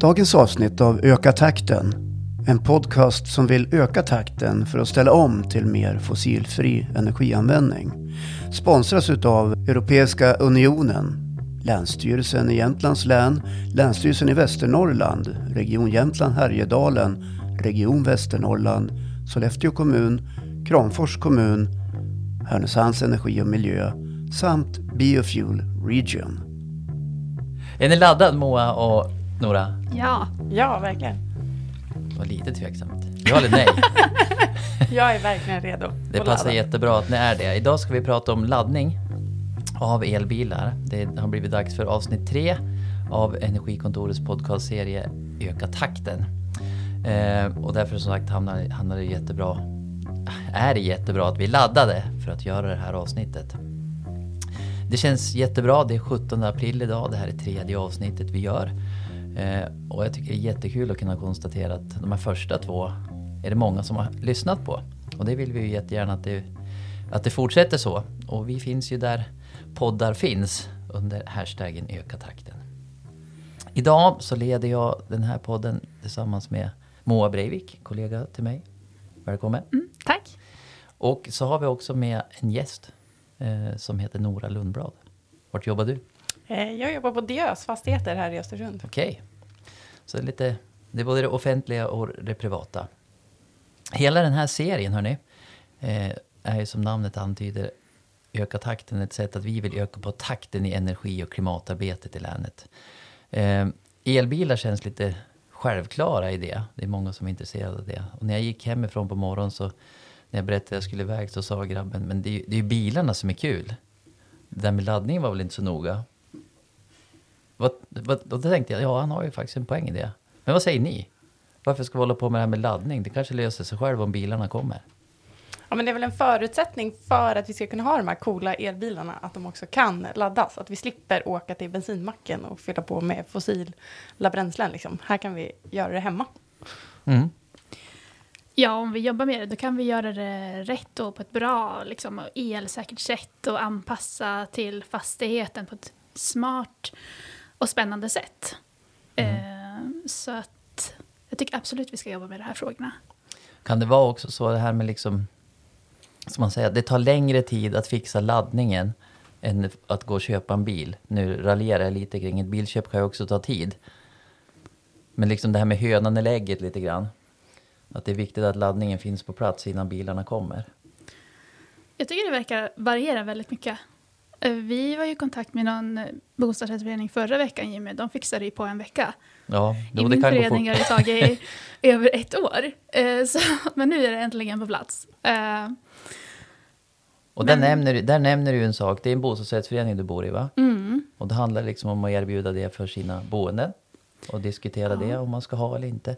Dagens avsnitt av Öka takten, en podcast som vill öka takten för att ställa om till mer fossilfri energianvändning, sponsras utav Europeiska Unionen, Länsstyrelsen i Jämtlands län, Länsstyrelsen i Västernorrland, Region Jämtland Härjedalen, Region Västernorrland, Sollefteå kommun, Kramfors kommun, Härnösands Energi och Miljö samt Biofuel Region. Är ni laddad Moa och Nora? Ja. Ja, verkligen. Det var lite tveksamt. Ja eller nej? Jag är verkligen redo. Det passar ladda. jättebra att ni är det. Idag ska vi prata om laddning av elbilar. Det har blivit dags för avsnitt tre av Energikontorets podcastserie Öka takten. Eh, och därför som sagt hamnar, hamnar det jättebra, är det jättebra att vi laddade för att göra det här avsnittet. Det känns jättebra. Det är 17 april idag. Det här är tredje avsnittet vi gör. Eh, och jag tycker det är jättekul att kunna konstatera att de här första två är det många som har lyssnat på. Och det vill vi ju jättegärna att det, att det fortsätter så. Och vi finns ju där poddar finns under hashtaggen öka takten. Idag så leder jag den här podden tillsammans med Moa Breivik, kollega till mig. Välkommen. Mm, tack. Och så har vi också med en gäst eh, som heter Nora Lundblad. Vart jobbar du? Eh, Jag jobbar på Diös fastigheter här i Östersund. Okej. Så det är lite, det är både det offentliga och det privata. Hela den här serien, hörni, eh, är ju som namnet antyder öka takten, ett sätt att vi vill öka på takten i energi och klimatarbetet i länet. Eh, elbilar känns lite självklara i det. Det är många som är intresserade av det. Och när jag gick hemifrån på morgonen så när jag berättade att jag skulle iväg så sa grabben, men det är ju det är ju bilarna som är kul. Det där med laddningen var väl inte så noga. Vad, vad, och då tänkte jag, ja han har ju faktiskt en poäng i det. Men vad säger ni? Varför ska vi hålla på med det här med laddning? Det kanske löser sig själv om bilarna kommer. Ja, men det är väl en förutsättning för att vi ska kunna ha de här coola elbilarna, att de också kan laddas. Att vi slipper åka till bensinmacken och fylla på med fossila bränslen. Liksom. Här kan vi göra det hemma. Mm. Ja, om vi jobbar med det, då kan vi göra det rätt och på ett bra, liksom, och elsäkert sätt och anpassa till fastigheten på ett smart och spännande sätt. Eh, så att jag tycker absolut vi ska jobba med de här frågorna. Kan det vara också så det här med liksom, som man säger, det tar längre tid att fixa laddningen än att gå och köpa en bil. Nu raljerar jag lite kring ett bilköp kan ju också ta tid. Men liksom det här med hönan eller ägget lite grann. Att det är viktigt att laddningen finns på plats innan bilarna kommer. Jag tycker det verkar variera väldigt mycket. Eh, Vi var ju i kontakt med någon eh, bostadsrättsförening förra veckan, Jimmy. De fixade ju på en vecka. Ja, I det min kan gå förening har det tagit över ett år. Eh, Så, men nu är det äntligen på plats. Och där, Men- nämner, du- där nämner du en sak. Det är en bostadsrättsförening du bor i va? Mm. Och det handlar liksom om att erbjuda det för sina boenden. Och diskutera det om man ska ha eller inte.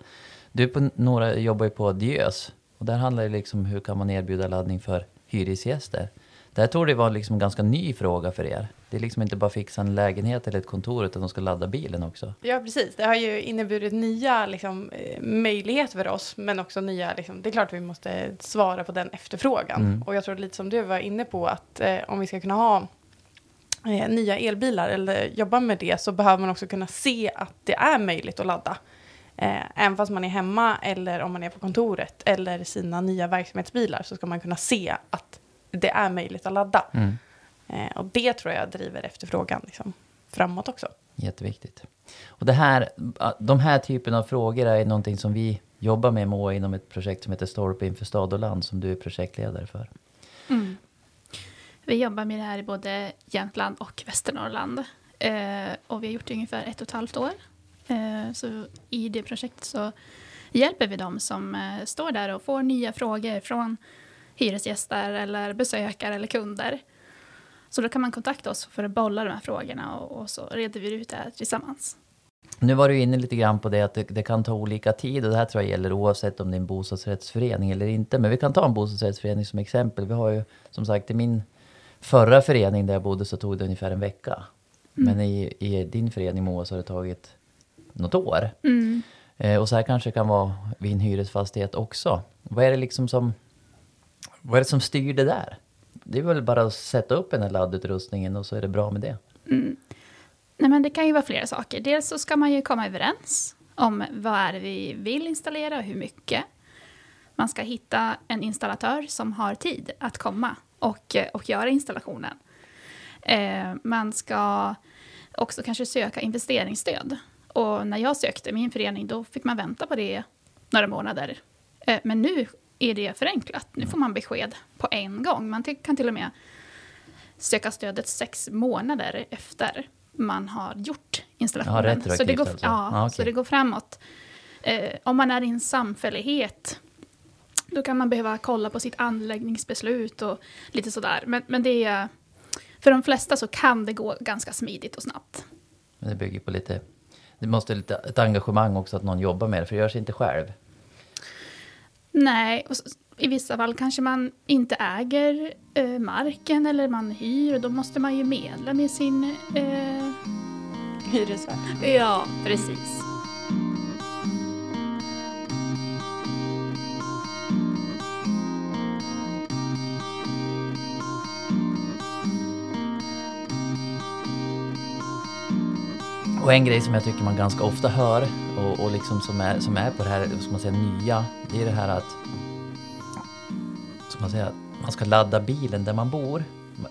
Du på några jobbar ju på Diös. Och där handlar det liksom om hur kan man erbjuda laddning för hyresgäster. Det här tror det var liksom en ganska ny fråga för er. Det är liksom inte bara fixa en lägenhet eller ett kontor utan de ska ladda bilen också. Ja, precis. Det har ju inneburit nya liksom, eh, möjligheter för oss, men också nya... Liksom, det är klart att vi måste svara på den efterfrågan. Mm. Och jag tror lite som du var inne på, att eh, om vi ska kunna ha eh, nya elbilar eller jobba med det, så behöver man också kunna se att det är möjligt att ladda. Eh, även fast man är hemma eller om man är på kontoret eller sina nya verksamhetsbilar så ska man kunna se att det är möjligt att ladda. Mm. Eh, och det tror jag driver efterfrågan liksom, framåt också. Jätteviktigt. Och det här, de här typen av frågor är någonting som vi jobbar med Moa inom ett projekt som heter Stolpe inför stad och land som du är projektledare för. Mm. Vi jobbar med det här i både Jämtland och Västernorrland. Eh, och vi har gjort det i ungefär ett och ett halvt år. Eh, så i det projektet så hjälper vi dem som eh, står där och får nya frågor från hyresgäster eller besökare eller kunder. Så då kan man kontakta oss för att bolla de här frågorna och, och så reder vi ut det här tillsammans. Nu var du inne lite grann på det att det, det kan ta olika tid och det här tror jag gäller oavsett om det är en bostadsrättsförening eller inte. Men vi kan ta en bostadsrättsförening som exempel. Vi har ju som sagt i min förra förening där jag bodde så tog det ungefär en vecka. Men i, i din förening Moa så har det tagit något år. Mm. Eh, och så här kanske det kan vara vid en hyresfastighet också. Vad är det liksom som, vad är det som styr det där? Det är väl bara att sätta upp den här laddutrustningen och så är det bra med det. Mm. Nej, men det kan ju vara flera saker. Dels så ska man ju komma överens om vad är det vi vill installera och hur mycket. Man ska hitta en installatör som har tid att komma och, och göra installationen. Eh, man ska också kanske söka investeringsstöd. Och när jag sökte min förening då fick man vänta på det några månader. Eh, men nu är det förenklat. Nu får man besked på en gång. Man kan till och med söka stödet sex månader efter man har gjort installationen. Ja, så, det går, alltså. ja, ah, okay. så det går framåt. Eh, om man är i en samfällighet då kan man behöva kolla på sitt anläggningsbeslut och lite sådär. Men, men det är, för de flesta så kan det gå ganska smidigt och snabbt. Men det bygger på lite, det måste lite ett engagemang också att någon jobbar med det, för det görs inte själv. Nej, och i vissa fall kanske man inte äger eh, marken eller man hyr och då måste man ju medla med sin... Eh... Hyresvärd. Ja, precis. Och en grej som jag tycker man ganska ofta hör och, och liksom som, är, som är på det här, ska man säga, nya, det är det här att ska man, säga, man ska ladda bilen där man bor.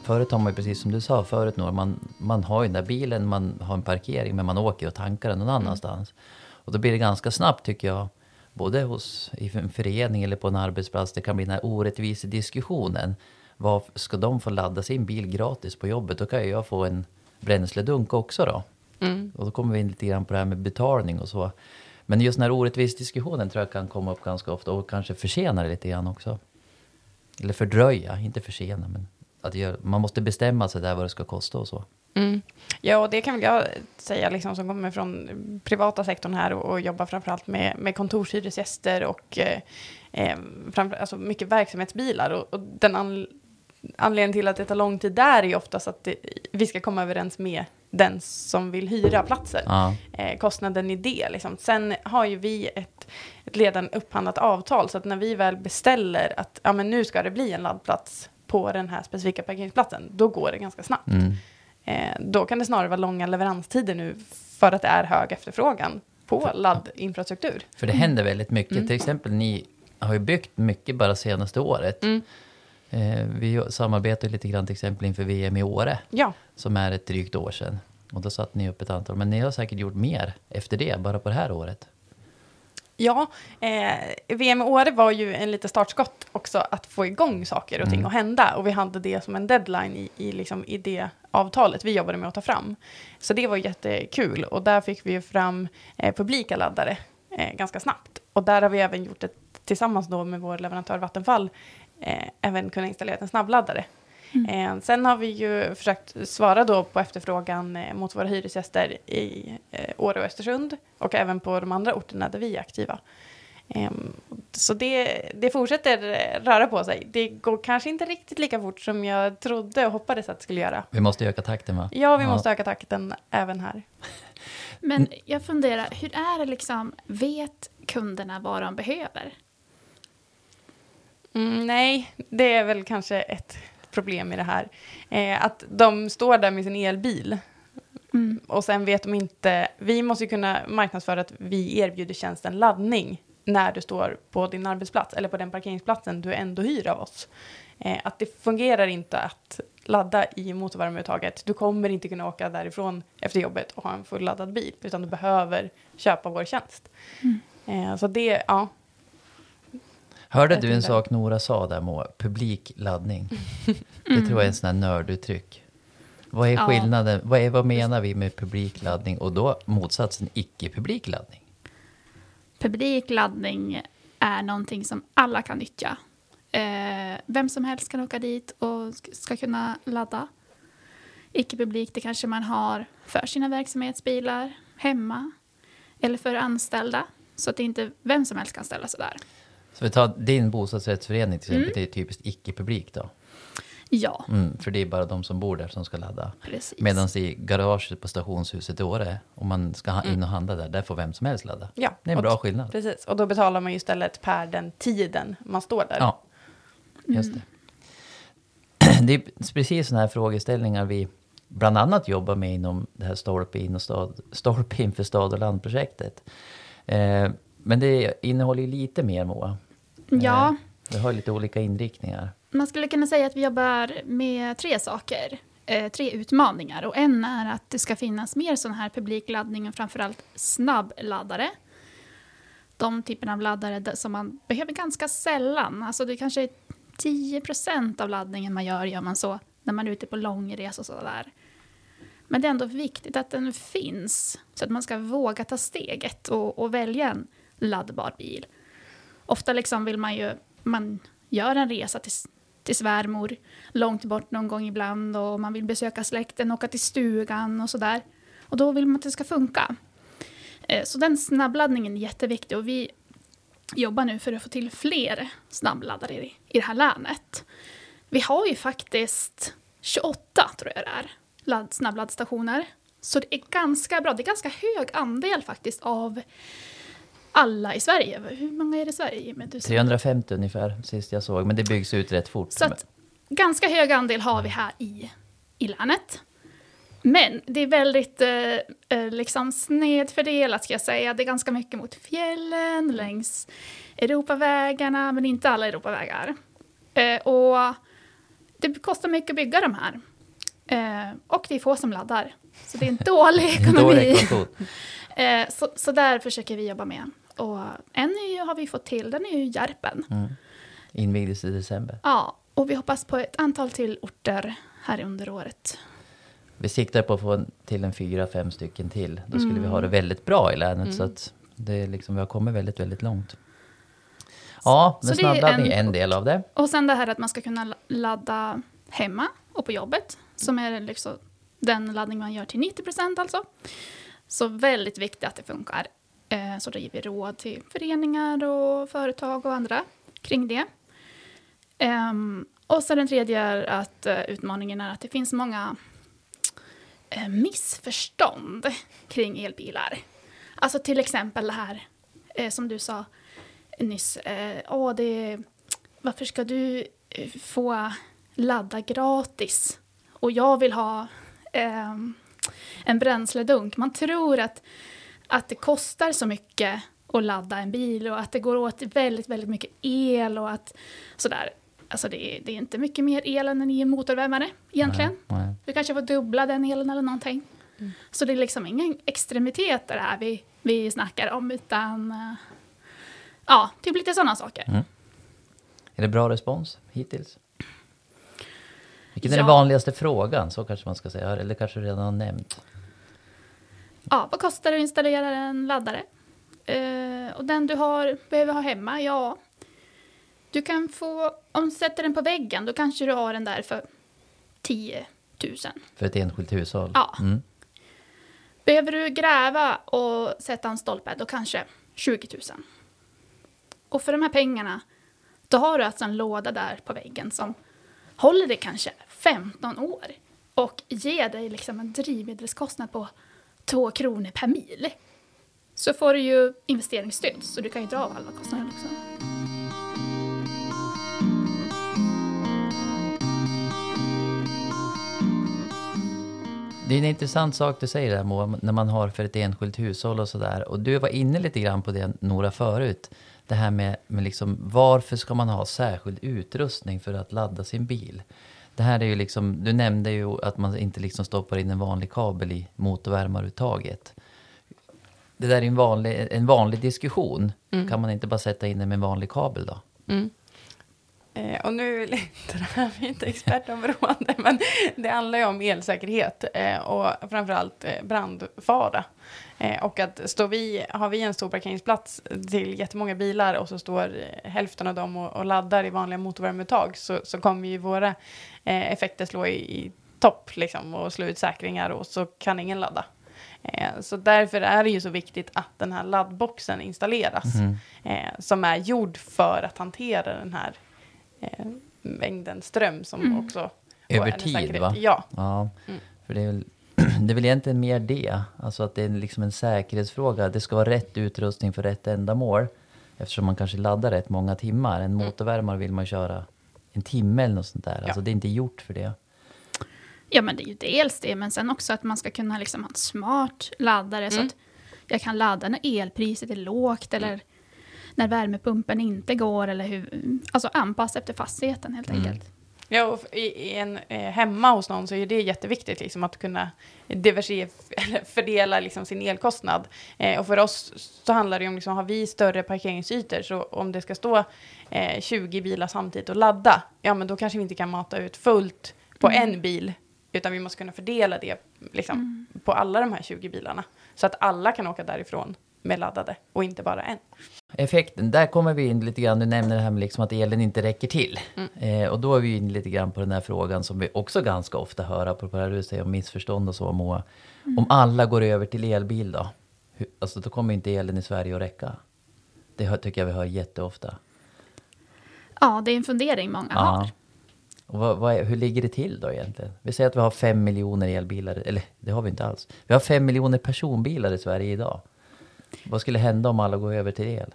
Förut har man ju precis som du sa förut Nora, man, man har ju den där bilen, man har en parkering men man åker och tankar den någon mm. annanstans. Och då blir det ganska snabbt tycker jag, både hos, i en förening eller på en arbetsplats, det kan bli den här orättvisa diskussionen. Vad, ska de få ladda sin bil gratis på jobbet? Då kan ju jag få en bränsledunk också då. Mm. Och då kommer vi in lite grann på det här med betalning och så. Men just den här orättvis diskussionen tror jag kan komma upp ganska ofta och kanske försena det lite grann också. Eller fördröja, inte försena, men att göra, man måste bestämma sig där vad det ska kosta och så. Mm. Ja, och det kan väl jag säga liksom, som kommer från privata sektorn här och, och jobbar framförallt med, med kontorshyresgäster och eh, eh framför, alltså mycket verksamhetsbilar. Och, och den an, anledningen till att det tar lång tid där är oftast att det, vi ska komma överens med den som vill hyra platser. Ja. Eh, kostnaden i det. Liksom. Sen har ju vi ett, ett redan upphandlat avtal så att när vi väl beställer att ja, men nu ska det bli en laddplats på den här specifika parkeringsplatsen, då går det ganska snabbt. Mm. Eh, då kan det snarare vara långa leveranstider nu för att det är hög efterfrågan på laddinfrastruktur. För det händer väldigt mycket. Mm. Till exempel ni har ju byggt mycket bara senaste året. Mm. Eh, vi samarbetar lite grann till exempel inför VM i Åre. Ja. Som är ett drygt år sedan. Och då satte ni upp ett antal. Men ni har säkert gjort mer efter det, bara på det här året. Ja, eh, VM i Åre var ju en lite startskott också att få igång saker och ting mm. att hända. Och vi hade det som en deadline i, i, liksom, i det avtalet vi jobbade med att ta fram. Så det var jättekul. Och där fick vi fram eh, publika laddare eh, ganska snabbt. Och där har vi även gjort ett tillsammans då med vår leverantör Vattenfall eh, även kunna installera en snabbladdare. Mm. Eh, sen har vi ju försökt svara då på efterfrågan eh, mot våra hyresgäster i eh, Åre och Östersund och även på de andra orterna där vi är aktiva. Ehm, så det, det fortsätter röra på sig. Det går kanske inte riktigt lika fort som jag trodde och hoppades att det skulle göra. Vi måste öka takten va? Ja, vi ja. måste öka takten även här. Men jag funderar, hur är det liksom, vet kunderna vad de behöver? Mm, nej, det är väl kanske ett problem i det här. Eh, att de står där med sin elbil mm. och sen vet de inte, vi måste ju kunna marknadsföra att vi erbjuder tjänsten laddning när du står på din arbetsplats eller på den parkeringsplatsen du ändå hyr av oss. Eh, att det fungerar inte att ladda i motorvärmeuttaget. Du kommer inte kunna åka därifrån efter jobbet och ha en fulladdad bil, utan du behöver köpa vår tjänst. Mm. Eh, så det, ja, Hörde du en sak Nora sa där Moa? Publikladdning. Det tror jag är en sån här nörduttryck. Vad är skillnaden? Vad, är, vad menar vi med publikladdning och då motsatsen icke-publikladdning? Publikladdning är någonting som alla kan nyttja. Eh, vem som helst kan åka dit och ska kunna ladda. Icke-publik, det kanske man har för sina verksamhetsbilar, hemma eller för anställda. Så att det inte vem som helst kan ställa sig där. Så vi tar din bostadsrättsförening till exempel, mm. det är typiskt icke-publik då? Ja. Mm, för det är bara de som bor där som ska ladda. Medan i garaget på stationshuset i Åre, om man ska mm. in och handla där, där får vem som helst ladda. Ja. Det är en bra skillnad. Precis, och då betalar man ju istället per den tiden man står där. Ja, just det. Det är precis sådana här frågeställningar vi bland annat jobbar med inom det här Stolpe in, och stad, in för stad och landprojektet. Eh, men det innehåller ju lite mer Moa. Ja, Det har lite olika inriktningar. man skulle kunna säga att vi jobbar med tre saker. Eh, tre utmaningar. Och en är att det ska finnas mer sån här publikladdning och framförallt snabbladdare. De typerna av laddare som man behöver ganska sällan. Alltså det kanske är 10% av laddningen man gör, gör man så när man är ute på långresa och sådär. Men det är ändå viktigt att den finns, så att man ska våga ta steget och, och välja en laddbar bil. Ofta liksom vill man ju, man gör en resa till, till svärmor långt bort någon gång ibland och man vill besöka släkten, åka till stugan och sådär. Och då vill man att det ska funka. Eh, så den snabbladdningen är jätteviktig och vi jobbar nu för att få till fler snabbladdare i, i det här länet. Vi har ju faktiskt 28, tror jag det är, ladd, snabbladdstationer. Så det är ganska bra. Det är ganska hög andel faktiskt av alla i Sverige. Hur många är det i Sverige, Jimmy? Du sa- 350 ungefär sist jag såg, men det byggs ut rätt fort. Så att ganska hög andel har vi här i, i länet. Men det är väldigt eh, eh, liksom snedfördelat ska jag säga. Det är ganska mycket mot fjällen, längs Europavägarna, men inte alla Europavägar. Eh, och det kostar mycket att bygga de här. Eh, och det är få som laddar. Så det är en dålig En dålig ekonomi. Eh, så, så där försöker vi jobba med. Och en ju, har vi fått till, den är ju Järpen. Invigdes i december. Ja, och vi hoppas på ett antal till orter här under året. Vi siktar på att få till en fyra, fem stycken till. Då skulle vi Mm. ha det väldigt bra i länet. Så att det är liksom, vi har kommit väldigt, väldigt långt. Ja, men snabbladdning är en en del av det. Och sen det här att man ska kunna la- ladda hemma och på jobbet, som är liksom den laddning man gör till 90 procent alltså. Så väldigt viktigt att det funkar. Eh, så då ger vi råd till föreningar och företag och andra kring det. Ehm, och så den tredje är att eh, utmaningen är att det finns många eh, missförstånd kring elbilar. Alltså till exempel det här som du sa nyss. Åh, det, varför ska du få ladda gratis? Och jag vill ha eh, en bränsledunk. Man tror att, att det kostar så mycket att ladda en bil och att det går åt väldigt, väldigt mycket el och att sådär. Alltså det är, det är inte mycket mer el än i en motorvärmare egentligen. Nej, nej. Du kanske får dubbla den elen eller någonting. Så det är liksom ingen extremiteter här vi, vi snackar om, utan eh, ja, typ lite sådana saker. Mm. Är det bra respons hittills? Vilken är Ja. den vanligaste frågan? Så kanske man ska säga. Eller kanske redan har nämnt. Ja, vad kostar det att installera en laddare? Eh, och den du har, behöver ha hemma, ja. Du kan få, om du sätter den på väggen, då kanske du har den där för 10 000. För ett enskilt hushåll? Ja. Mm. Behöver du gräva och sätta en stolpe, då kanske 20 000. Och för de här pengarna, då har du alltså en låda där på väggen som håller dig kanske 15 år och ger dig liksom en drivmedelskostnad på 2 kronor per mil. Så får du ju investeringsstöd, så du kan ju dra av alla kostnader. Liksom. Det är en intressant sak du säger där Moa, när man har för ett enskilt hushåll och sådär. Och du var inne lite grann på det Nora förut. Det här med, med liksom, varför ska man ha särskild utrustning för att ladda sin bil? Det här är ju liksom, du nämnde ju att man inte liksom stoppar in en vanlig kabel i motorvärmaruttaget. Det där är en vanlig, en vanlig diskussion. Kan man inte bara sätta in den med en vanlig kabel då? Eh, och nu är inte det här mitt expertområde, men det handlar ju om elsäkerhet eh, och framförallt eh, brandfara. Eh, och att står vi, har vi en stor parkeringsplats till jättemånga bilar och så står eh, hälften av dem och, och laddar i vanliga motorvärmeuttag så, så kommer ju våra eh, effekter slå i, i topp liksom, och slå ut säkringar och så kan ingen ladda. Eh, Så därför är det ju så viktigt att den här laddboxen installeras. Eh, som är gjord för att hantera den här eh, mängden ström som också... och Över tid, säkerhet. va? Ja. Ja, Mm. för det är, väl, det är väl egentligen mer det. Alltså att det är liksom en säkerhetsfråga. Det ska vara rätt utrustning för rätt ändamål. Eftersom man kanske laddar rätt många timmar. En motorvärmare vill man köra en timme eller något sånt där. Alltså Ja. det är inte gjort för det. Ja, men det är ju dels det, men sen också att man ska kunna liksom ha en smart laddare. Så Mm. att jag kan ladda när elpriset är lågt eller när värmepumpen inte går eller hur, alltså anpassa efter fastigheten helt Mm. enkelt. Ja, och i, i en, eh, hemma hos någon så är det jätteviktigt liksom, att kunna fördela liksom, sin elkostnad. Eh, och för oss så handlar det om, liksom, har vi större parkeringsytor, så om det ska stå eh, 20 bilar samtidigt och ladda, ja men då kanske vi inte kan mata ut fullt på Mm. en bil, utan vi måste kunna fördela det liksom, på alla de här 20 bilarna. Så att alla kan åka därifrån med laddade och inte bara en. Effekten, där kommer vi in lite grann, du nämner det här med liksom att elen inte räcker till. Eh, och då är vi in lite grann på den här frågan som vi också ganska ofta hör, apropå det du säger om missförstånd och så Moa. Om alla går över till elbil då? Hur, alltså då kommer inte elen i Sverige att räcka. Det hör, tycker jag vi hör jätteofta. Ja, det är en fundering många har. Och vad, vad är, hur ligger det till då egentligen? Vi säger att vi har fem miljoner elbilar, eller det har vi inte alls. Vi har fem miljoner personbilar i Sverige idag. Vad skulle hända om alla går över till el?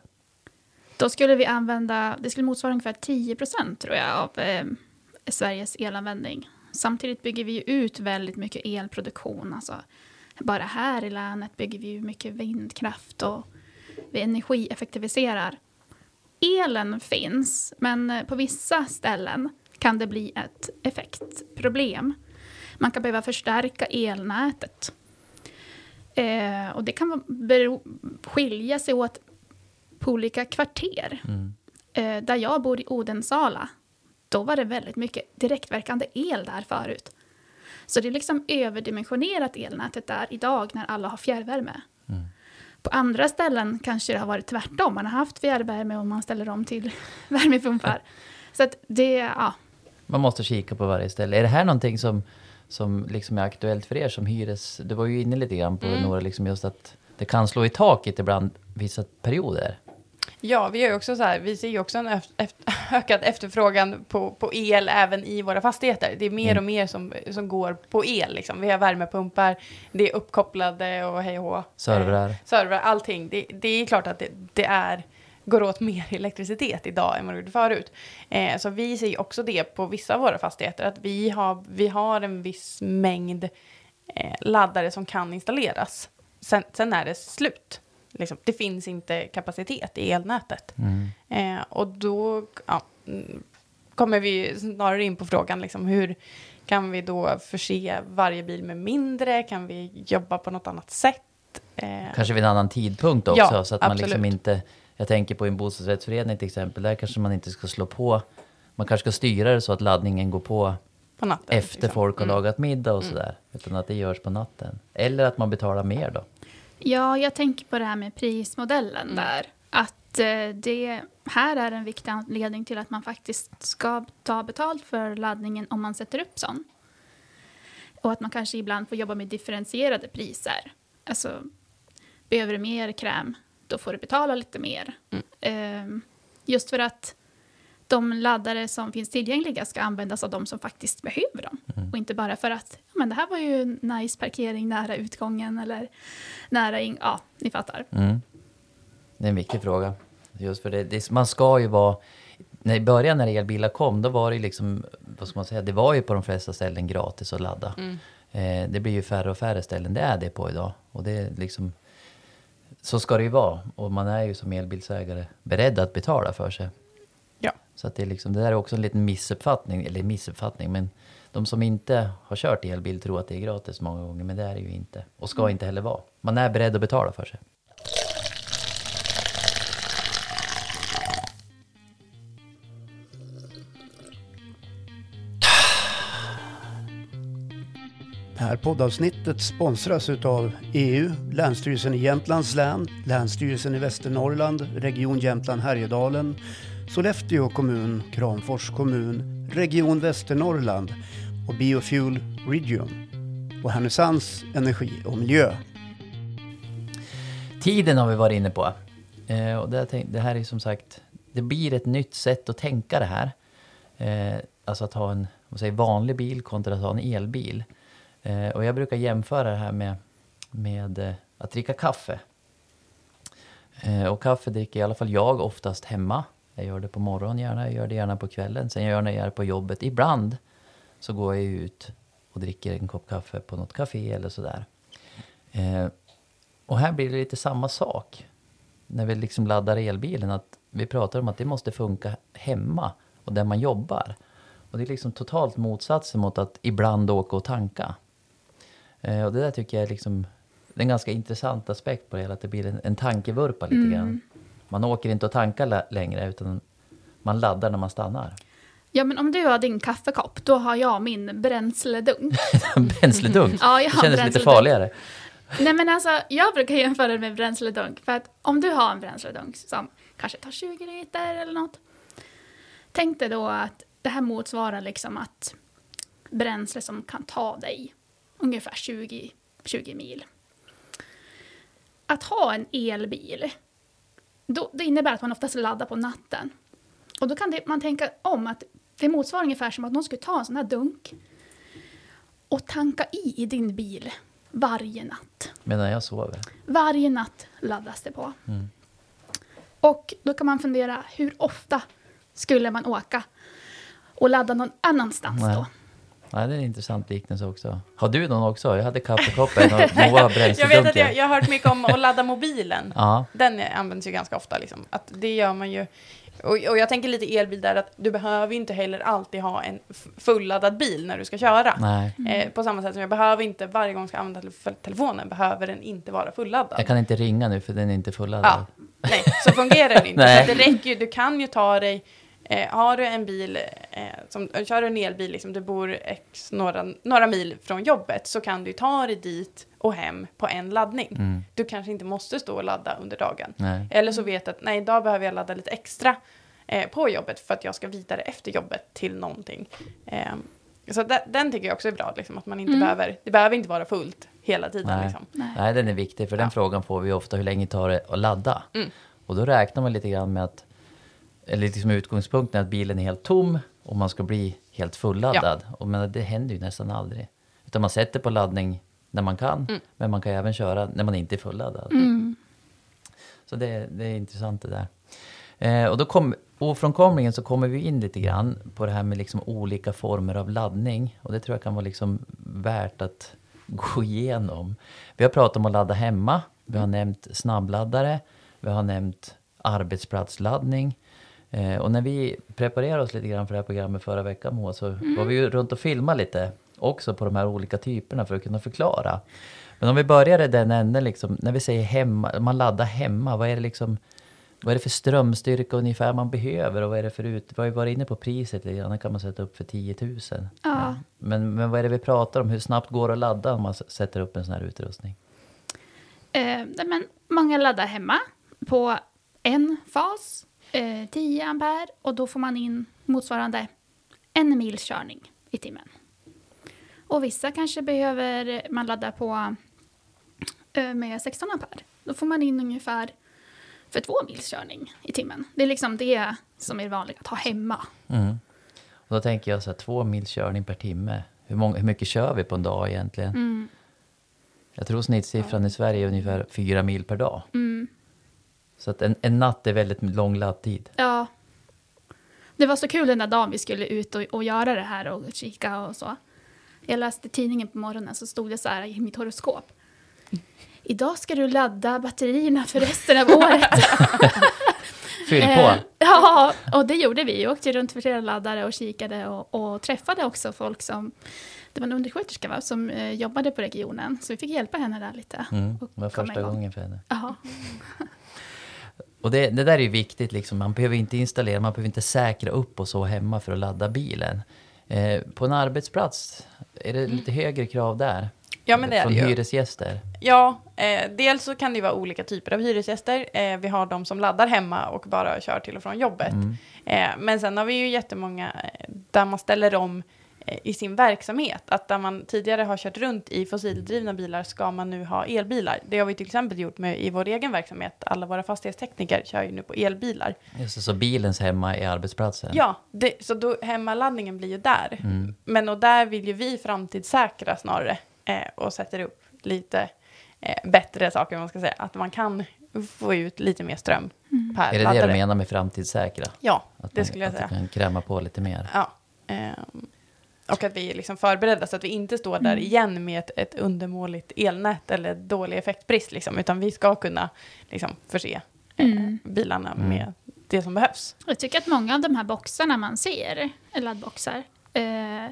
Då skulle vi använda, det skulle motsvara ungefär 10 procent tror jag av eh, Sveriges elanvändning. Samtidigt bygger vi ju ut väldigt mycket elproduktion. Alltså, bara här i länet bygger vi ju mycket vindkraft och vi energieffektiviserar. Elen finns, men eh, på vissa ställen kan det bli ett effektproblem. Man kan behöva förstärka elnätet. Eh, och det kan bero, skilja sig åt på olika kvarter. Eh, där jag bor i Odensala, då var det väldigt mycket direktverkande el där förut. Så det är liksom överdimensionerat elnätet där idag när alla har fjärrvärme. På andra ställen kanske det har varit tvärtom. Man har haft fjärrvärme och man ställer om till värmepumpar. Så att det, ja. Man måste kika på varje ställe. Är det här någonting som, som liksom är aktuellt för er som hyres... Du var ju inne lite grann på det, Nora, liksom just att det kan slå i taket ibland vissa perioder. Ja, vi, gör också så här, vi ser ju också en ökad efterfrågan på, på el även i våra fastigheter. Det är mer Mm. och mer som, som går på el. Liksom. Vi har värmepumpar, det är uppkopplade och hej och hå. Servrar. Eh, servrar, allting. Det, det är klart att det, det är, går åt mer elektricitet idag än vad det gjorde förut. Eh, så vi ser ju också det på vissa av våra fastigheter, att vi har, vi har en viss mängd eh, laddare som kan installeras. Sen, sen är det slut. Liksom, det finns inte kapacitet i elnätet. Eh, och då ja, mm, kommer vi snarare in på frågan, liksom, hur kan vi då förse varje bil med mindre? Kan vi jobba på något annat sätt? Eh, Kanske vid en annan tidpunkt också, Ja, så att man liksom absolut. inte... Jag tänker på en bostadsrättsförening till exempel, där kanske man inte ska slå på... Man kanske ska styra det så att laddningen går på på natten. efter liksom. folk har Mm. lagat middag och sådär. Utan att det görs på natten. Eller att man betalar mer då. Ja, jag tänker på det här med prismodellen där. Att eh, det här är en viktig anledning till att man faktiskt ska ta betalt för laddningen om man sätter upp sån. Och att man kanske ibland får jobba med differentierade priser. Alltså, behöver du mer kräm, då får du betala lite mer. Ehm, just för att de laddare som finns tillgängliga ska användas av de som faktiskt behöver dem. Och inte bara för att ja, men det här var ju en nice parkering nära utgången eller nära in... Ja, ni fattar. Mm. Det är en viktig fråga. Just för det, det, man ska ju vara... När I början när elbilar kom, då var det liksom, vad ska man säga, det var ju på de flesta ställen gratis att ladda. Eh, det blir ju färre och färre ställen det är det på idag. Och det är liksom, så ska det ju vara. Och man är ju som elbilsägare beredd att betala för sig. Så att det, är liksom, det där är också en liten missuppfattning, eller missuppfattning, men de som inte har kört elbil tror att det är gratis många gånger, men det är det ju inte. Och ska inte heller vara. Man är beredd att betala för sig. Det här poddavsnittet sponsras utav EU, Länsstyrelsen i Jämtlands län, Länsstyrelsen i Västernorrland, Region Jämtland Härjedalen, Sollefteå kommun, Kramfors kommun, Region Västernorrland och Biofuel Region och Härnösands Energi och Miljö. Tiden har vi varit inne på. Eh, och det, här det här är som sagt, det blir ett nytt sätt att tänka det här. Eh, alltså att ha en vad säger, vanlig bil kontra att ha en elbil. Eh, och jag brukar jämföra det här med, med eh, att dricka kaffe. Eh, och kaffe dricker i alla fall jag oftast hemma. Jag gör det på morgonen gärna, jag gör det gärna på kvällen. Sen gör jag när jag är på jobbet. Ibland så går jag ut och dricker en kopp kaffe på något café eller sådär. Eh, Och här blir det lite samma sak. När vi liksom laddar elbilen, att vi pratar om att det måste funka hemma och där man jobbar. Och det är liksom totalt motsatsen mot att ibland åka och tanka. Eh, och det där tycker jag är liksom, det en ganska intressant aspekt på det hela, att det blir en, en tankevurpa lite grann. Man åker inte och tankar lä- längre, utan man laddar när man stannar. Ja, men om du har din kaffekopp, då har jag min bränsledunk. Bränsledunk, Ja, jag det har kändes lite farligare. Nej, men alltså, jag brukar jämföra det med bränsledunk. För att om du har en bränsledunk som kanske tar 20 liter eller något. Tänk dig då att det här motsvarar liksom att bränsle som kan ta dig ungefär 20, 20 mil. Att ha en elbil, då, det innebär att man oftast laddar på natten. Och då kan det, man tänka om att det motsvarar ungefär som att någon skulle ta en sån här dunk och tanka i i din bil varje natt. Medan jag sover. Varje natt laddas det på. Mm. Och då kan man fundera, hur ofta skulle man åka och ladda någon annanstans Nej. då? Ja, det är en intressant liknelse också. Har du någon också? Jag hade kaffekoppen och Moa har Jag vet att jag, jag har hört mycket om att ladda mobilen. Ja, Den är- används ju ganska ofta. Liksom. Att det gör man ju. Och, och jag tänker lite elbil där att du behöver inte heller alltid ha en fulladdad bil när du ska köra. nej. Eh, på samma sätt som jag behöver inte varje gång jag ska använda tele- telefonen behöver den inte vara fulladdad. Jag kan inte ringa nu för den är inte fulladdad. Ja, nej, så fungerar det inte. Nej. Så det räcker ju, du kan ju ta dig, eh, har du en bil, eh, som, kör du en elbil, liksom, du bor x några, några mil från jobbet, så kan du ta dig dit och hem på en laddning. Mm, Du kanske inte måste stå och ladda under dagen. nej. Eller så vet du att nej, idag behöver jag ladda lite extra eh, på jobbet för att jag ska vidare efter jobbet till någonting. Eh, så den, den tycker jag också är bra, liksom, att man inte Mm. behöver, det behöver inte vara fullt hela tiden. Nej. Liksom. Nej. Nej, den är viktig för den Ja. frågan får vi ofta. Hur länge tar det att ladda? Mm. Och då räknar man lite grann med att, eller liksom utgångspunkten är att bilen är helt tom och man ska bli helt fulladdad. Och men det händer ju nästan aldrig. Utan man sätter på laddning när man kan, Mm. men man kan även köra när man inte är fulladdad. Mm. Så det, det är intressant det där. Eh, och då kom, ofrånkomligen så kommer vi in lite grann på det här med liksom olika former av laddning. Och det tror jag kan vara liksom värt att gå igenom. Vi har pratat om att ladda hemma. Vi har nämnt snabbladdare. Vi har nämnt arbetsplatsladdning. Eh, och när vi preparerade oss lite grann för det här programmet förra veckan Moa, så var vi ju runt och filmade lite också på de här olika typerna för att kunna förklara. Men om vi börjar i den änden, liksom, när vi säger hemma, man laddar hemma, vad är det liksom vad är det för strömstyrka ungefär man behöver och vad är det för ut... Vi har ju varit inne på priset lite grann, kan man sätta upp för 10 000. Ja. Men, men vad är det vi pratar om? Hur snabbt går det att ladda om man sätter upp en sån här utrustning? Eh, men många laddar hemma på en fas, eh, 10 ampere, och då får man in motsvarande en mils körning i timmen. Och vissa kanske behöver man ladda på eh, med 16 ampere. Då får man in ungefär för två mils körning i timmen. Det är liksom det som är vanligt att ha hemma. Mm. Och då tänker jag så här, två mils körning per timme. Hur, många, hur mycket kör vi på en dag egentligen? Mm. Jag tror snittsiffran i Sverige är ungefär fyra mil per dag. Mm. Så att en, en natt är väldigt lång laddtid. Ja. Det var så kul den där dagen vi skulle ut och, och göra det här och kika och så. Jag läste tidningen på morgonen så stod det så här i mitt horoskop. Idag ska du ladda batterierna för resten av året. Fyll på! Eh, ja, och det gjorde vi. Vi åkte runt för flera laddare och kikade och, och träffade också folk som... Det var en undersköterska va, som eh, jobbade på regionen, så vi fick hjälpa henne där lite. Mm, det var första igång. gången för henne. Ja. Och det, det där är ju viktigt, liksom. man behöver inte installera, man behöver inte säkra upp och så hemma för att ladda bilen. Eh, på en arbetsplats, är det lite högre krav där? Ja, men det är Från det ju. hyresgäster? Ja, eh, dels så kan det vara olika typer av hyresgäster. Eh, vi har de som laddar hemma och bara kör till och från jobbet. Mm. Eh, men sen har vi ju jättemånga eh, där man ställer om i sin verksamhet. Att där man tidigare har kört runt i fossildrivna bilar ska man nu ha elbilar. Det har vi till exempel gjort med i vår egen verksamhet. Alla våra fastighetstekniker kör ju nu på elbilar. Just det, så bilens hemma är arbetsplatsen? Ja, det, så då, hemmaladdningen blir ju där. Mm. Men och där vill ju vi framtidssäkra snarare eh, och sätter upp lite eh, bättre saker, man ska säga. Att man kan få ut lite mer ström per Är det det laddare. du menar med framtidssäkra? Ja, Att det man, skulle jag att säga. du kan kräma på lite mer? Ja, ehm, Och att vi är liksom förberedda så att vi inte står där igen med ett, ett undermåligt elnät eller dålig effektbrist. Liksom, utan vi ska kunna liksom, förse eh, Mm. bilarna Mm. med det som behövs. Jag tycker att många av de här boxarna man ser, laddboxar, eh,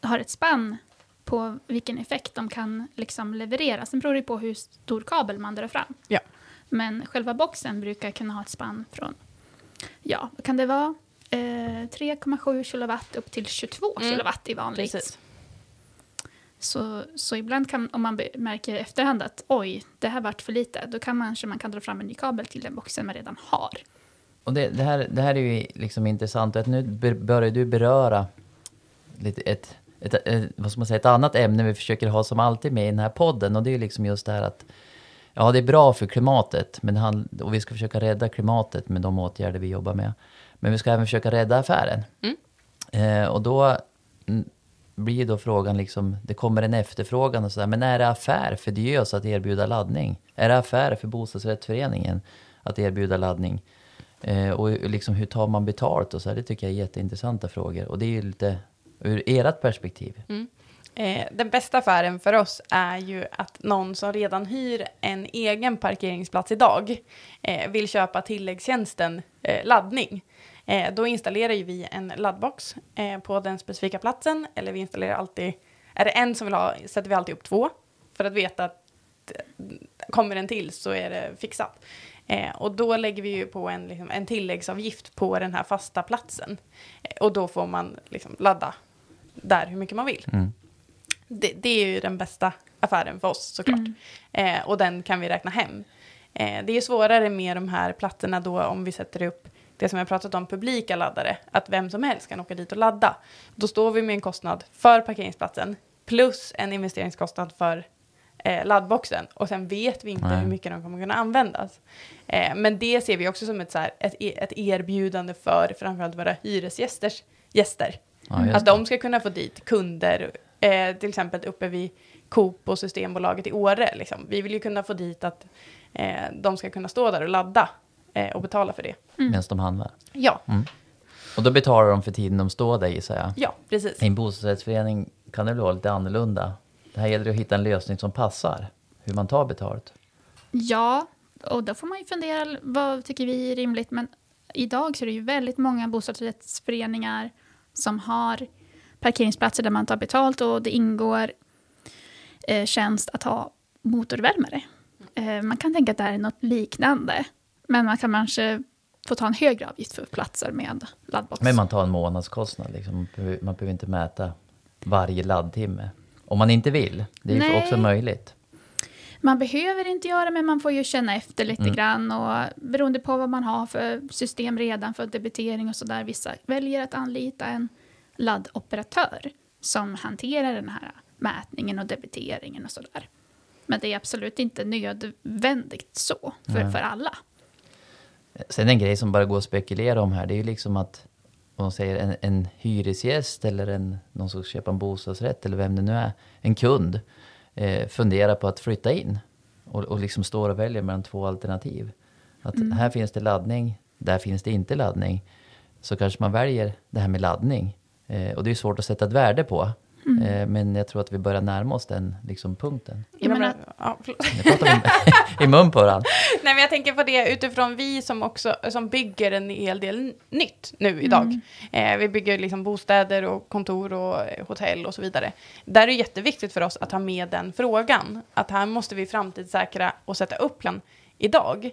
har ett spann på vilken effekt de kan liksom leverera. Sen beror det på hur stor kabel man drar fram. Ja. Men själva boxen brukar kunna ha ett spann från, ja, vad kan det vara? Eh, 3,7 kilowatt upp till 22 Mm. kilowatt är vanligt. Precis. Så, så ibland kan, om man märker i efterhand att oj, det här vart för lite, då kan man, kanske man kan dra fram en ny kabel till den boxen man redan har. Och det, det, här, det här är ju liksom intressant. Att nu börjar du beröra lite ett, ett, ett, vad ska man säga, ett annat ämne vi försöker ha som alltid med i den här podden. Och det är ju liksom just det här att ja, det är bra för klimatet. Men hand, och vi ska försöka rädda klimatet med de åtgärder vi jobbar med. Men vi ska även försöka rädda affären. Mm. Eh, och då mm, blir då frågan liksom, det kommer en efterfrågan och sådär. Men är det affär för Diös att erbjuda laddning? Är det affär för bostadsrättsföreningen att erbjuda laddning? Eh, och liksom hur tar man betalt och så här, det tycker jag är jätteintressanta frågor. Och det är ju lite ur ert perspektiv. Eh, den bästa affären för oss är ju att någon som redan hyr en egen parkeringsplats idag eh, vill köpa tilläggstjänsten eh, laddning. Eh, då installerar ju vi en laddbox eh, på den specifika platsen, eller vi installerar alltid, är det en som vill ha, sätter vi alltid upp två, för att veta att eh, kommer en till så är det fixat. Eh, och då lägger vi ju på en, liksom, en tilläggsavgift på den här fasta platsen. Eh, och då får man liksom ladda där hur mycket man vill. Mm. Det, det är ju den bästa affären för oss såklart. Mm. Eh, och den kan vi räkna hem. Eh, det är svårare med de här plattorna då om vi sätter upp det som jag pratat om, publika laddare. Att vem som helst kan åka dit och ladda. Då står vi med en kostnad för parkeringsplatsen plus en investeringskostnad för eh, laddboxen. Och sen vet vi inte Nej. hur mycket de kommer kunna användas. Eh, men det ser vi också som ett, så här, ett, e- ett erbjudande för framförallt våra hyresgästers gäster. Ja, Att de ska kunna få dit kunder, eh, till exempel uppe vid Coop och Systembolaget i Åre. Liksom. Vi vill ju kunna få dit att eh, de ska kunna stå där och ladda och betala för det. Medan de handlar. Ja, Och då betalar de för tiden de står där gissar jag. ja precis. I en bostadsrättsförening kan det vara lite annorlunda. Det här gäller att hitta en lösning som passar. Hur man tar betalt. Ja, och då får man ju fundera, vad tycker vi är rimligt? Men idag så är det ju väldigt många bostadsrättsföreningar som har parkeringsplatser där man tar betalt och det ingår eh, tjänst att ha motorvärmare. Eh, man kan tänka att det här är något liknande, men man kan kanske få ta en högre avgift för platser med laddbox. Men man tar en månadskostnad. Liksom. Man, behöver, man behöver inte mäta varje laddtimme. Om man inte vill. Det är ju Nej. också möjligt. Man behöver inte göra men man får ju känna efter lite Mm. grann och beroende på vad man har för system redan för debitering och sådär. Vissa väljer att anlita en laddoperatör som hanterar den här mätningen och debiteringen och sådär. Men det är absolut inte nödvändigt så för, Nej. för alla. Sen en grej som bara går att spekulera om här. Det är ju liksom att om man säger en, en hyresgäst eller en, någon som ska köpa en bostadsrätt eller vem det nu är. En kund eh, funderar på att flytta in. Och, och liksom står och väljer mellan två alternativ. Att här finns det laddning, där finns det inte laddning. Så kanske man väljer det här med laddning. Eh, och det är svårt att sätta ett värde på. Eh, men jag tror att vi börjar närma oss den liksom, punkten. Jag menar, Men, ja. Nu pratar vi i mun på varandra. Nej, men jag tänker på det utifrån vi som också som bygger en hel del nytt nu idag. Eh, vi bygger liksom bostäder och kontor och eh, hotell och så vidare. Där är det jätteviktigt för oss att ha med den frågan. Att här måste vi framtidssäkra och sätta upp plan idag.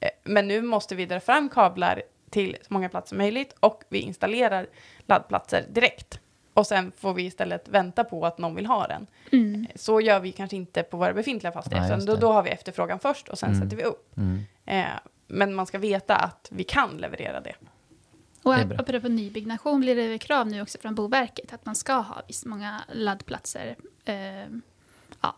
Eh, men nu måste vi dra fram kablar till så många platser som möjligt och vi installerar laddplatser direkt. Och sen får vi istället vänta på att någon vill ha den. mm. Så gör vi kanske inte på våra befintliga Nej, fastigheter. just då, det. då har vi efterfrågan först och sen Mm. sätter vi upp. Mm. Eh, men man ska veta att vi kan leverera det. Och Det apropå nybyggnation blir det krav nu också från Boverket att man ska ha visst många laddplatser eh, ja,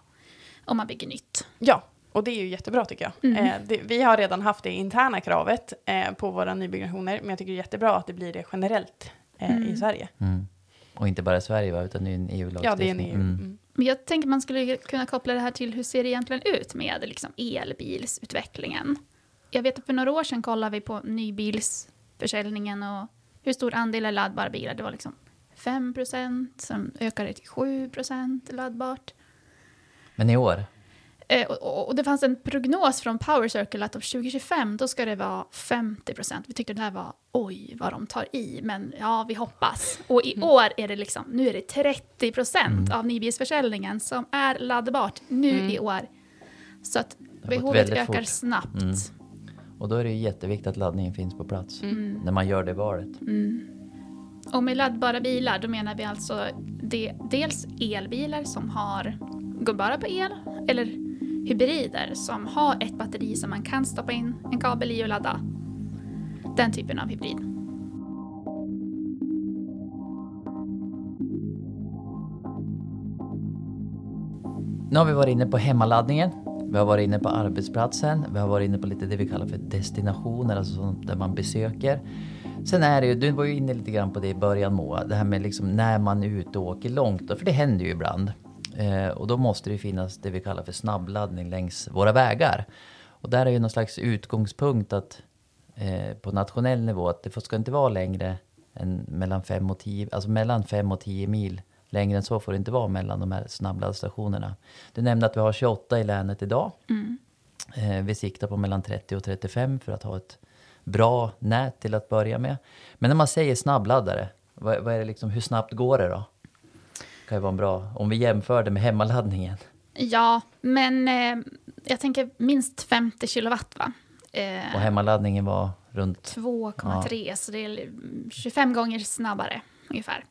om man bygger nytt. Ja, och det är ju jättebra tycker jag. Mm. Eh, det, vi har redan haft det interna kravet eh, på våra nybyggnationer, men jag tycker det är jättebra att det blir det generellt eh, i Mm. Sverige. Mm. Och inte bara Sverige, va, utan det är en EU-lagstiftning. Ja, det är en EU. Mm. Mm. Men jag tänker man skulle kunna koppla det här till hur ser det egentligen ut med liksom elbilsutvecklingen. Jag vet att för några år sedan kollade vi på nybilsförsäljningen och hur stor andel är laddbara bilar. Det var liksom 5% sen ökade det till 7% laddbart. Men i år? Eh, och, det fanns en prognos från Power Circle att av 2025 då ska det vara 50% Vi tyckte det här var oj vad de tar i, men ja, vi hoppas. Och i mm. år är det liksom, nu är det 30 mm. av nybilsförsäljningen som är laddbart nu mm. i år. Så att behovet ökar fort. snabbt. Mm. Och då är det jätteviktigt att laddningen finns på plats mm. när man gör det valet. Och med laddbara bilar, då menar vi alltså det, dels elbilar som har, går bara på el, eller hybrider som har ett batteri som man kan stoppa in en kabel i och ladda. Den typen av hybrid. Nu har vi varit inne på hemmaladdningen. Vi har varit inne på arbetsplatsen. Vi har varit inne på lite det vi kallar för destinationer, alltså sånt där man besöker. Sen är det ju, du var ju inne lite grann på det i början Moa, det här med liksom när man är ute och åker långt, för det händer ju ibland. Eh, och då måste det finnas det vi kallar för snabbladdning längs våra vägar. Och där är ju någon slags utgångspunkt att eh, på nationell nivå att det ska inte vara längre än mellan 5 och 10, alltså mellan 5 och 10 mil. Längre än så får det inte vara mellan de här snabbladdstationerna. Du nämnde att vi har 28 i länet idag. Mm. Eh, vi siktar på mellan 30 och 35 för att ha ett bra nät till att börja med. Men när man säger snabbladdare, vad, vad är det liksom, hur snabbt går det då? Kan ju vara en bra, om vi jämför det med hemmaladdningen. Ja, men eh, jag tänker minst 50 kilowatt va? Eh, och hemmaladdningen var runt? 2,3, ja. så det är 25 gånger snabbare ungefär.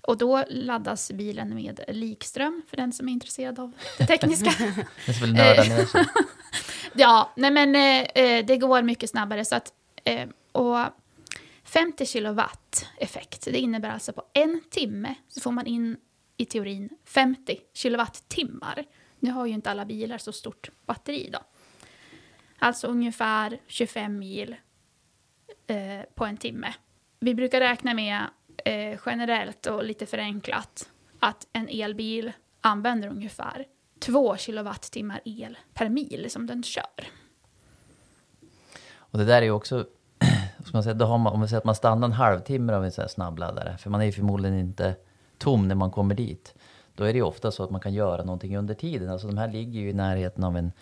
Och då laddas bilen med likström, för den som är intresserad av det tekniska. det är väl nörda ner sig. Ja, nej men eh, eh, det går mycket snabbare. Så att, eh, och 50 kilowatt effekt, det innebär alltså på en timme så får man in i teorin 50 kilowattimmar. Nu har ju inte alla bilar så stort batteri då. Alltså ungefär 25 mil eh, på en timme. Vi brukar räkna med eh, generellt och lite förenklat att en elbil använder ungefär 2 kilowattimmar el per mil som den kör. Och det där är ju också, man säga, då har man, om man säger att man stannar en halvtimme av en sån här snabbladdare, för man är ju förmodligen inte tom när man kommer dit. Då är det ju ofta så att man kan göra någonting under tiden. Alltså de här ligger ju i närheten av en,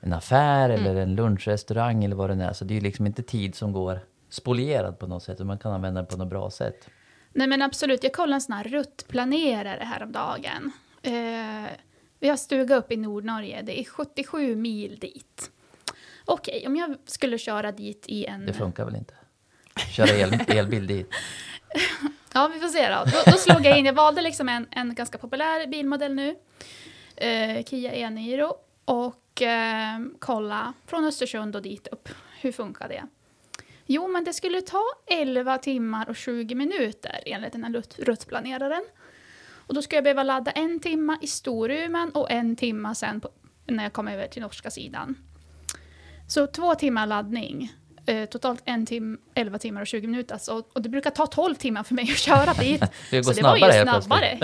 en affär mm. eller en lunchrestaurang eller vad det är. Så det är ju liksom inte tid som går spolierad på något sätt. Man kan använda den på något bra sätt. Nej men absolut, jag kollade en sån här ruttplanerare häromdagen. Eh, vi har stuga upp i Nordnorge, det är 77 mil dit. Okej, okay, om jag skulle köra dit i en... Det funkar väl inte? Köra el, elbil dit? ja, vi får se då. då. Då slog jag in, jag valde liksom en, en ganska populär bilmodell nu. Eh, Kia e-Niro. Och eh, kolla från Östersund och dit upp. Hur funkar det? Jo, men det skulle ta 11 timmar och 20 minuter enligt den här ruttplaneraren. Och då skulle jag behöva ladda en timma i Storuman och en timma sen på, när jag kom över till norska sidan. Så två timmar laddning. Eh, totalt en tim, 11 timmar och 20 minuter. Alltså, och det brukar ta 12 timmar för mig att köra dit. det går så snabbare, det var ju snabbare.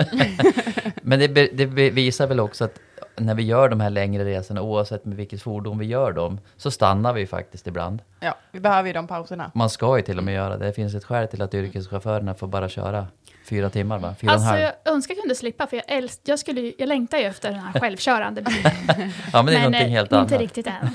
Men det, be, det visar väl också att när vi gör de här längre resorna, oavsett med vilket fordon vi gör dem, så stannar vi faktiskt ibland. Ja, vi behöver ju de pauserna. Man ska ju till och med göra det. Det finns ett skäl till att yrkeschaufförerna får bara köra Fyra timmar va? Fyra alltså jag önskar jag kunde slippa för jag, älsk, jag, skulle, jag längtar ju efter den här självkörande bilen. ja men det är men, någonting eh, helt annat. Inte riktigt än.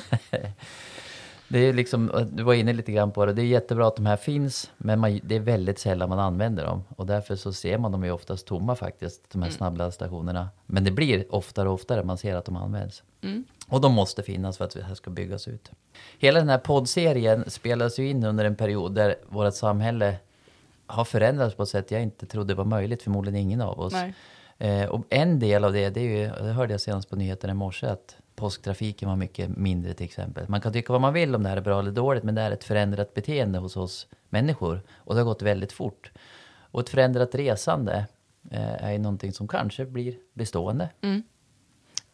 Det är liksom, du var inne lite grann på det, det är jättebra att de här finns men man, det är väldigt sällan man använder dem. Och därför så ser man dem ju oftast tomma faktiskt, de här mm. snabbladdstationerna. Men det blir oftare och oftare man ser att de används. Mm. Och de måste finnas för att det här ska byggas ut. Hela den här poddserien spelas ju in under en period där vårt samhälle har förändrats på ett sätt jag inte trodde var möjligt, förmodligen ingen av oss. Eh, och en del av det, det, är ju, det hörde jag senast på nyheterna i morse, att påsktrafiken var mycket mindre till exempel. Man kan tycka vad man vill om det här är bra eller dåligt, men det är ett förändrat beteende hos oss människor. Och det har gått väldigt fort. Och ett förändrat resande eh, är ju någonting som kanske blir bestående. Mm.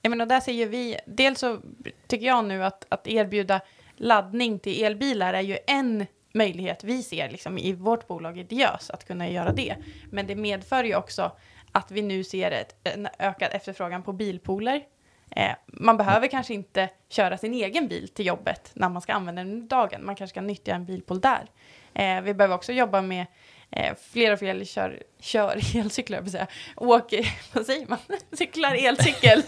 Ja, men och där säger vi, dels så tycker jag nu att, att erbjuda laddning till elbilar är ju en möjlighet vi ser liksom, i vårt bolag Ideös att kunna göra det. Men det medför ju också att vi nu ser ett, en ökad efterfrågan på bilpooler. Eh, man behöver kanske inte köra sin egen bil till jobbet när man ska använda den under dagen. Man kanske ska nyttja en bilpool där. Eh, vi behöver också jobba med eh, fler och fler kör, kör elcyklar, jag säga. Åker, vad säger man? Cyklar elcykel.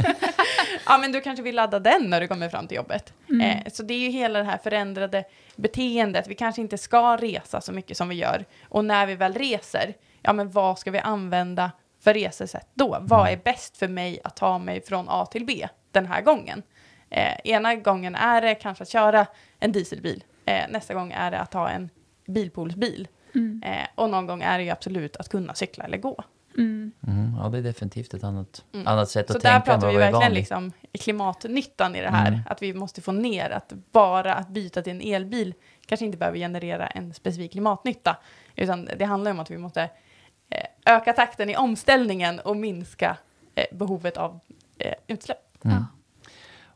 ja, men du kanske vill ladda den när du kommer fram till jobbet. Mm. Så det är ju hela det här förändrade beteendet. Vi kanske inte ska resa så mycket som vi gör. Och när vi väl reser, ja men vad ska vi använda för resesätt då? Vad är bäst för mig att ta mig från A till B den här gången? Eh, ena gången är det kanske att köra en dieselbil. Eh, nästa gång är det att ha en bilpoolsbil. Mm. Eh, och någon gång är det ju absolut att kunna cykla eller gå. Mm. Mm, ja, det är definitivt ett annat, Mm. annat sätt Så att där tänka än pratar vad vi verkligen liksom klimatnyttan i det här. Mm. Att vi måste få ner att bara att byta till en elbil kanske inte behöver generera en specifik klimatnytta. Utan det handlar om att vi måste öka takten i omställningen och minska eh, behovet av eh, utsläpp. Mm.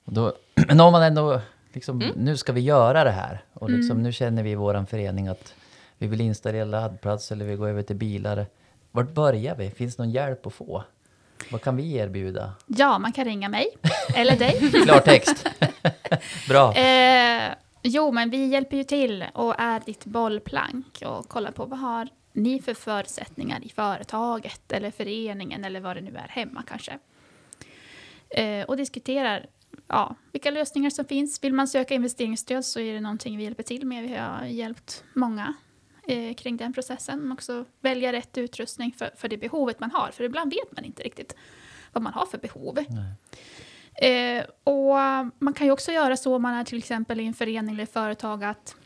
Då, men om man ändå, liksom, Mm. nu ska vi göra det här. Och liksom, Mm. nu känner vi i vår förening att vi vill installera laddplats eller vi går över till bilar. Vart börjar vi? Finns det någon hjälp att få? Vad kan vi erbjuda? ja, man kan ringa mig, eller dig. Klartext. Bra. Eh, jo, men vi hjälper ju till och är ditt bollplank och kollar på vad har ni för förutsättningar i företaget eller föreningen eller vad det nu är hemma kanske. Eh, och diskuterar ja, vilka lösningar som finns. Vill man söka investeringsstöd så är det någonting vi hjälper till med. Vi har hjälpt många eh, kring den processen. Men också välja rätt utrustning för, för det behovet man har. För ibland vet man inte riktigt vad man har för behov. Eh, och man kan ju också göra så om man är till exempel i en förening eller företag att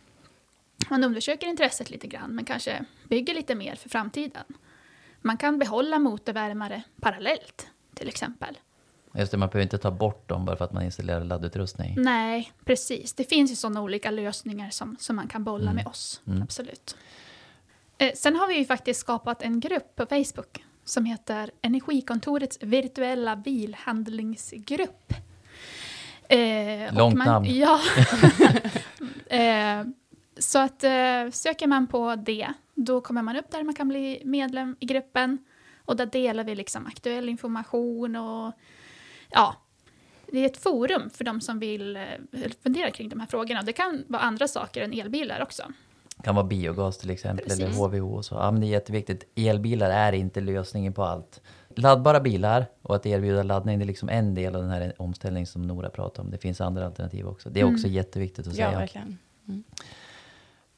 man undersöker intresset lite grann men kanske bygger lite mer för framtiden. Man kan behålla motorvärmare parallellt till exempel. Just det, man behöver inte ta bort dem bara för att man installerar laddutrustning. Nej, precis. Det finns ju sådana olika lösningar som, som man kan bolla med oss. Mm. Absolut. Eh, sen har vi ju faktiskt skapat en grupp på Facebook som heter Energikontorets virtuella bilhandlingsgrupp. Eh, Långt man, namn. Ja. eh, så att eh, söker man på det, då kommer man upp där man kan bli medlem i gruppen. Och där delar vi liksom aktuell information och ja, det är ett forum för de som vill eh, fundera kring de här frågorna. Det kan vara andra saker än elbilar också. Det kan vara biogas till exempel, eller Precis. HVO och så. Ja, men det är jätteviktigt. Elbilar är inte lösningen på allt. Laddbara bilar och att erbjuda laddning, det är liksom en del av den här omställningen som Nora pratar om. Det finns andra alternativ också. Det är också Mm. jätteviktigt att Ja, säga. verkligen.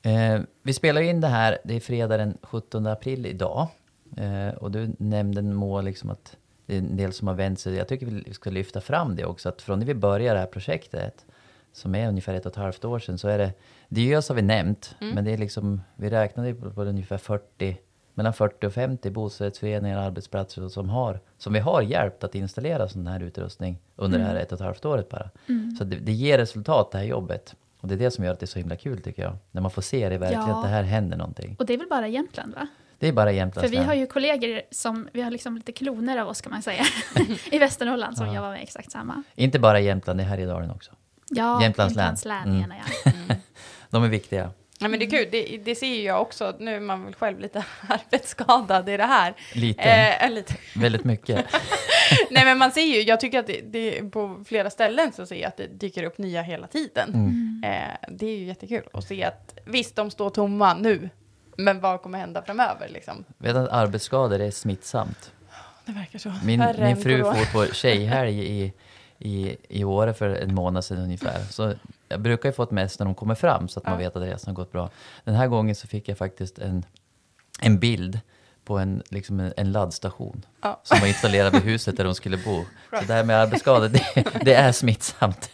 Eh, vi spelar in det här, det är fredag den 17 april idag. Eh, och du nämnde Moa liksom att det är en del som har vänt sig. Jag tycker vi ska lyfta fram det också, att från när vi började det här projektet, som är ungefär ett och ett halvt år sedan, så är det, Diös har vi nämnt, men det är liksom, vi räknade på, på ungefär 40, mellan 40 och 50 bostadsrättsföreningar och arbetsplatser som, har, som vi har hjälpt att installera sån här utrustning under det här ett och ett halvt året bara. Så det, det ger resultat det här jobbet. Och det är det som gör att det är så himla kul tycker jag. När man får se det verkligen, Ja. att det här händer någonting. Och det är väl bara Jämtland va? Det är bara Jämtlands För vi har ju kollegor som, vi har liksom lite kloner av oss kan man säga, i Västernorrland som Ja. jobbar med exakt samma. Inte bara Jämtland, det är Härjedalen också. Ja, Jämtlands län. Jämtlands län Mm. menar jag. De är viktiga. Ja, men det är kul, det, det ser ju jag också. Nu är man väl själv lite arbetsskadad i det här. Lite. Eh, eh, lite. Väldigt mycket. Nej, men man ser ju, jag tycker att det, det på flera ställen så ser jag att det dyker upp nya hela tiden. Mm. Eh, det är ju jättekul att se att visst, de står tomma nu, men vad kommer hända framöver liksom? Vet att arbetsskador är smittsamt. Det verkar så. Min, Värre min fru får på tjejhelg i, i, i Åre för en månad sedan ungefär. Så jag brukar ju få ett mess när de kommer fram så att man Ja. vet att resan har gått bra. Den här gången så fick jag faktiskt en, en bild på en, liksom en, en laddstation Ja. som var installerad vid huset där de skulle bo. Så det här med arbetsskador, det, det är smittsamt.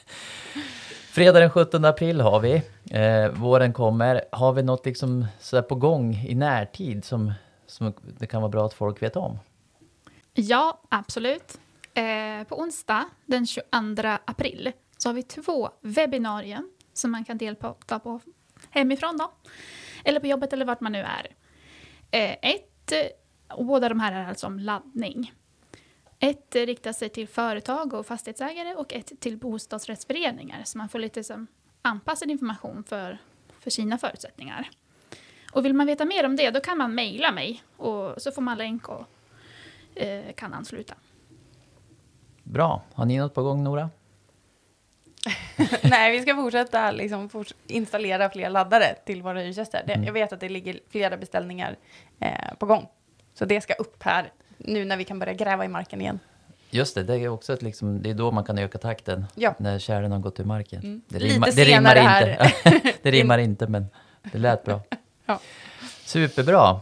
Fredag den 17 april har vi. Eh, våren kommer. Har vi något liksom så på gång i närtid som, som det kan vara bra att folk vet om? Ja, absolut. Eh, på onsdag den 22 april så har vi två webbinarier som man kan delta på hemifrån då. Eller på jobbet eller vart man nu är. Eh, ett, och båda de här är alltså om laddning. Ett riktar sig till företag och fastighetsägare och ett till bostadsrättsföreningar så man får lite som anpassad information för, för sina förutsättningar. Och vill man veta mer om det då kan man mejla mig och så får man länk och eh, kan ansluta. Bra. Har ni något på gång, Nora? Nej, vi ska fortsätta liksom, forts installera fler laddare till våra hyresgäster. Det, Mm. Jag vet att det ligger flera beställningar eh, på gång. Så det ska upp här nu när vi kan börja gräva i marken igen. Just det, det är också ett liksom, det är då man kan öka takten. Ja. När kärlen har gått ur marken. Mm. Det, Lite rimmar, det rimmar här. inte. det rimmar inte, men det lät bra. Ja. Superbra.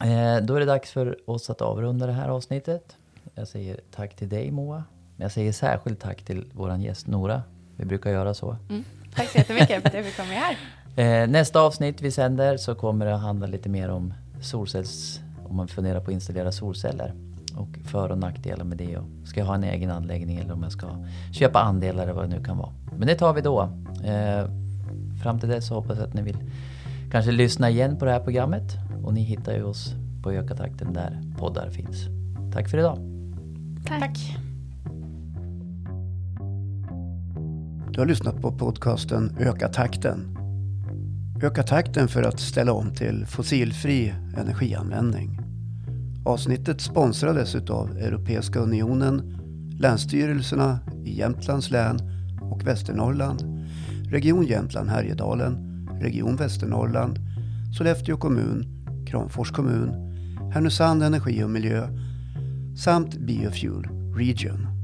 Eh, då är det dags för oss att avrunda det här avsnittet. Jag säger tack till dig Moa. Men jag säger särskilt tack till vår gäst Nora. Vi brukar göra så. Mm. Tack så jättemycket för att jag fick komma med här. Eh, nästa avsnitt vi sänder så kommer det att handla lite mer om solcells... Om man funderar på att installera solceller. Och för och nackdelar med det. Och ska jag ha en egen anläggning eller om jag ska köpa andelar eller vad det nu kan vara. Men det tar vi då. Eh, fram till dess så hoppas jag att ni vill kanske lyssna igen på det här programmet. Och ni hittar ju oss på Öka takten där poddar finns. Tack för idag. Tack. Tack. Du har lyssnat på podcasten Öka takten. Öka takten för att ställa om till fossilfri energianvändning. Avsnittet sponsrades utav Europeiska Unionen, Länsstyrelserna i Jämtlands län och Västernorrland, Region Jämtland Härjedalen, Region Västernorrland, Sollefteå kommun, Kramfors kommun, Härnösand Energi och Miljö samt Biofuel Region.